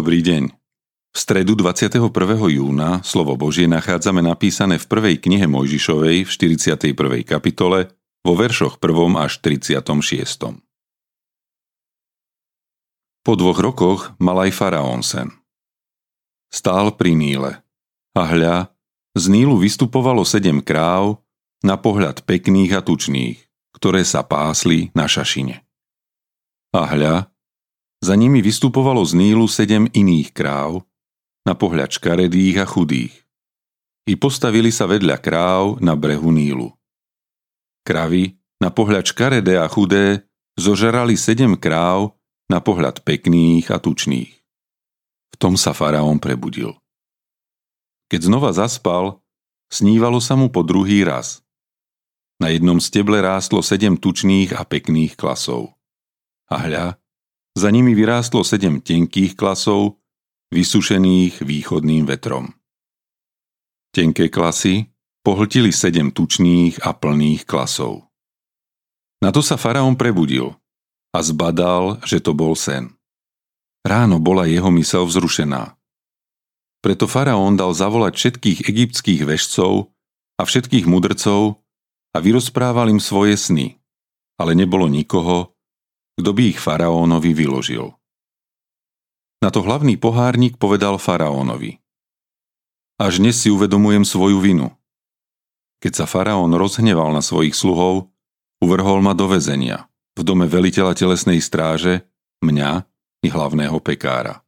Dobrý deň. V stredu 21. júna slovo Božie nachádzame napísané v prvej knihe Mojžišovej v 41. kapitole vo veršoch 1. až 36. Po dvoch rokoch mal aj faraón sen. Stál pri Níle a hľa, z Nílu vystupovalo sedem kráv, na pohľad pekných a tučných, ktoré sa pásli na šašine. A hľa, za nimi vystupovalo z Nílu sedem iných kráv, na pohľad škaredých a chudých. I postavili sa vedľa kráv na brehu Nílu. Kravy, na pohľad škaredé a chudé, zožerali sedem kráv na pohľad pekných a tučných. V tom sa faraón prebudil. Keď znova zaspal, snívalo sa mu po druhý raz. Na jednom steble rástlo sedem tučných a pekných klasov. A hľa, za nimi vyrástlo sedem tenkých klasov, vysušených východným vetrom. Tenké klasy pohltili sedem tučných a plných klasov. Na to sa faraón prebudil a zbadal, že to bol sen. Ráno bola jeho mysel vzrušená. Preto faraón dal zavolať všetkých egyptských vešcov a všetkých mudrcov a vyrozprával im svoje sny, ale nebolo nikoho, kto by ich faraónovi vyložil. Na to hlavný pohárnik povedal faraónovi. Až dnes si uvedomujem svoju vinu. Keď sa faraón rozhneval na svojich sluhov, uvrhol ma do väzenia, v dome veliteľa telesnej stráže, mňa i hlavného pekára.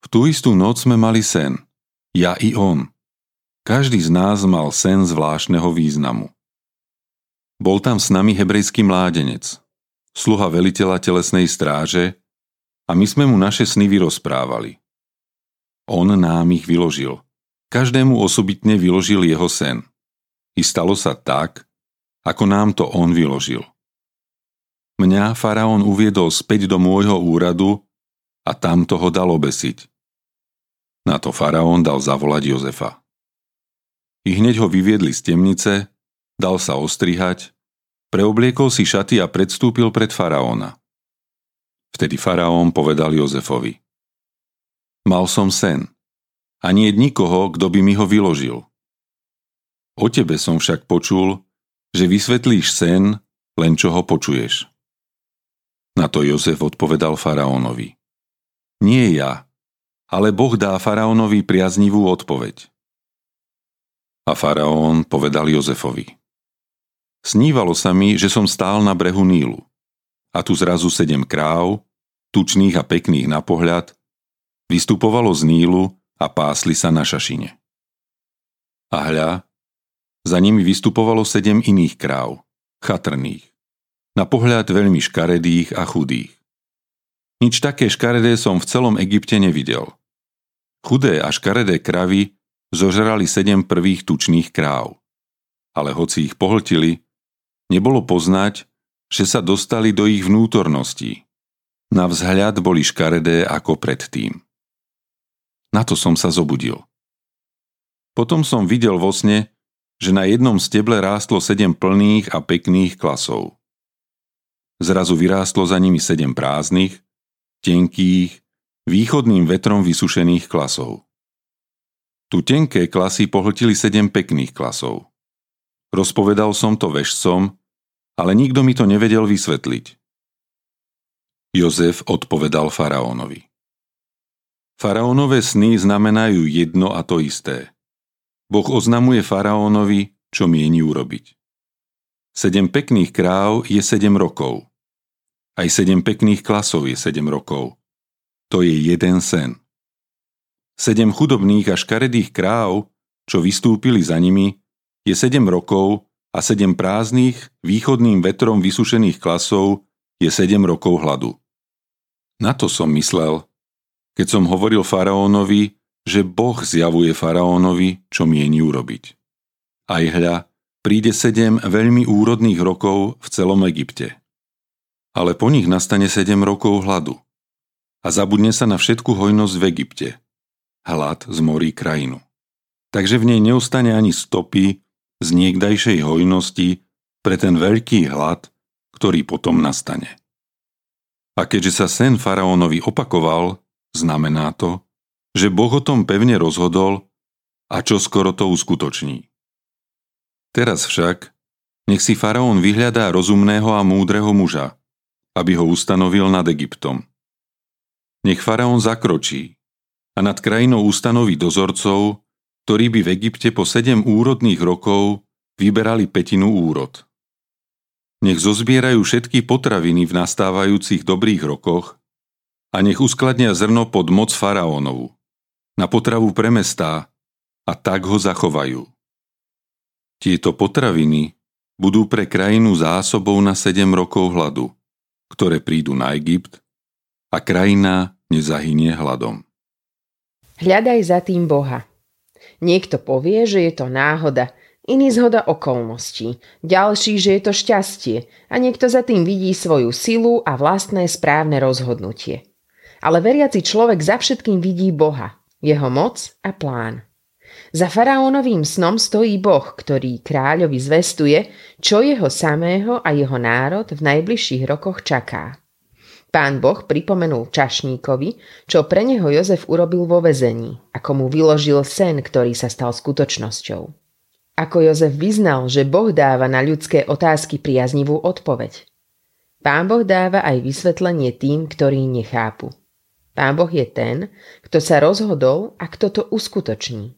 V tú istú noc sme mali sen, ja i on. Každý z nás mal sen zvláštneho významu. Bol tam s nami hebrejský mládenec, sluha veliteľa telesnej stráže a my sme mu naše sny vyrozprávali. On nám ich vyložil. Každému osobitne vyložil jeho sen. I stalo sa tak, ako nám to on vyložil. Mňa faraón uviedol späť do môjho úradu a tam toho dal obesiť. Na to faraón dal zavolať Jozefa. I hneď ho vyviedli z temnice, dal sa ostrihať Preobliekol si šaty a predstúpil pred faraóna. Vtedy faraón povedal Jozefovi. Mal som sen. A nie nikoho, kto by mi ho vyložil. O tebe som však počul, že vysvetlíš sen, len čo ho počuješ. Na to Jozef odpovedal faraónovi. Nie ja, ale Boh dá faraónovi priaznivú odpoveď. A faraón povedal Jozefovi. Snívalo sa mi, že som stál na brehu Nílu. A tu zrazu sedem kráv, tučných a pekných na pohľad, vystupovalo z Nílu a pásli sa na šašine. A hľa, za nimi vystupovalo sedem iných kráv, chatrných, na pohľad veľmi škaredých a chudých. Nič také škaredé som v celom Egypte nevidel. Chudé a škaredé kravy zožrali sedem prvých tučných kráv. Ale hoci ich pohltili, Nebolo poznať, že sa dostali do ich vnútorností. Na vzhľad boli škaredé ako predtým. Na to som sa zobudil. Potom som videl vo sne, že na jednom steble rástlo sedem plných a pekných klasov. Zrazu vyrástlo za nimi sedem prázdnych, tenkých, východným vetrom vysušených klasov. Tu tenké klasy pohltili sedem pekných klasov. Rozpovedal som to vešcom, ale nikto mi to nevedel vysvetliť. Jozef odpovedal faraónovi. Faraónové sny znamenajú jedno a to isté. Boh oznamuje faraónovi, čo mieni urobiť. Sedem pekných kráv je sedem rokov. Aj sedem pekných klasov je sedem rokov. To je jeden sen. Sedem chudobných a škaredých kráv, čo vystúpili za nimi, je sedem rokov a sedem prázdnych, východným vetrom vysušených klasov je sedem rokov hladu. Na to som myslel, keď som hovoril faraónovi, že Boh zjavuje faraónovi, čo mieni urobiť. Aj hľa, príde sedem veľmi úrodných rokov v celom Egypte. Ale po nich nastane sedem rokov hladu. A zabudne sa na všetku hojnosť v Egypte. Hlad zmorí krajinu. Takže v nej neustane ani stopy z niekdajšej hojnosti pre ten veľký hlad, ktorý potom nastane. A keďže sa sen faraónovi opakoval, Znamená to, že Boh o tom pevne rozhodol a čo skoro to uskutoční. Teraz však nech si faraón vyhľadá rozumného a múdreho muža, aby ho ustanovil nad Egyptom. Nech faraón zakročí a nad krajinou ustanoví dozorcov, ktorí by v Egypte po sedem úrodných rokov vyberali petinu úrod. Nech zozbierajú všetky potraviny v nastávajúcich dobrých rokoch a nech uskladnia zrno pod moc faraónovu, na potravu pre mestá a tak ho zachovajú. Tieto potraviny budú pre krajinu zásobou na 7 rokov hladu, ktoré prídu na Egypt a krajina nezahynie hladom. Hľadaj za tým Boha. Niekto povie, že je to náhoda, iný zhoda okolností, ďalší, že je to šťastie a niekto za tým vidí svoju silu a vlastné správne rozhodnutie. Ale veriaci človek za všetkým vidí Boha, jeho moc a plán. Za faraónovým snom stojí Boh, ktorý kráľovi zvestuje, čo jeho samého a jeho národ v najbližších rokoch čaká. Pán Boh pripomenul čašníkovi, čo pre neho Jozef urobil vo vezení, ako mu vyložil sen, ktorý sa stal skutočnosťou. Ako Jozef vyznal, že Boh dáva na ľudské otázky priaznivú odpoveď. Pán Boh dáva aj vysvetlenie tým, ktorí nechápu. Pán Boh je ten, kto sa rozhodol a kto to uskutoční.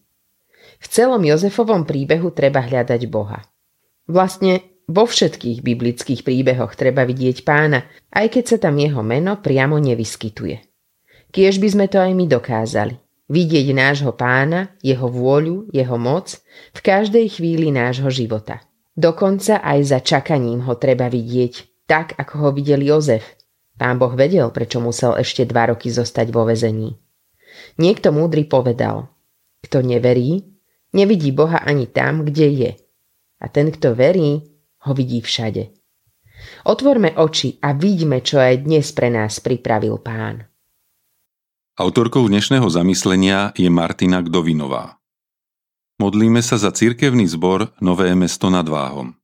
V celom Jozefovom príbehu treba hľadať Boha. Vlastne vo všetkých biblických príbehoch treba vidieť pána, aj keď sa tam jeho meno priamo nevyskytuje. Kiež by sme to aj my dokázali. Vidieť nášho pána, jeho vôľu, jeho moc v každej chvíli nášho života. Dokonca aj za čakaním ho treba vidieť, tak ako ho videl Jozef. Pán Boh vedel, prečo musel ešte dva roky zostať vo vezení. Niekto múdry povedal, kto neverí, nevidí Boha ani tam, kde je. A ten, kto verí, ho vidí všade. Otvorme oči a vidíme, čo aj dnes pre nás pripravil pán. Autorkou dnešného zamyslenia je Martina Gdovinová. Modlíme sa za cirkevný zbor Nové mesto nad Váhom.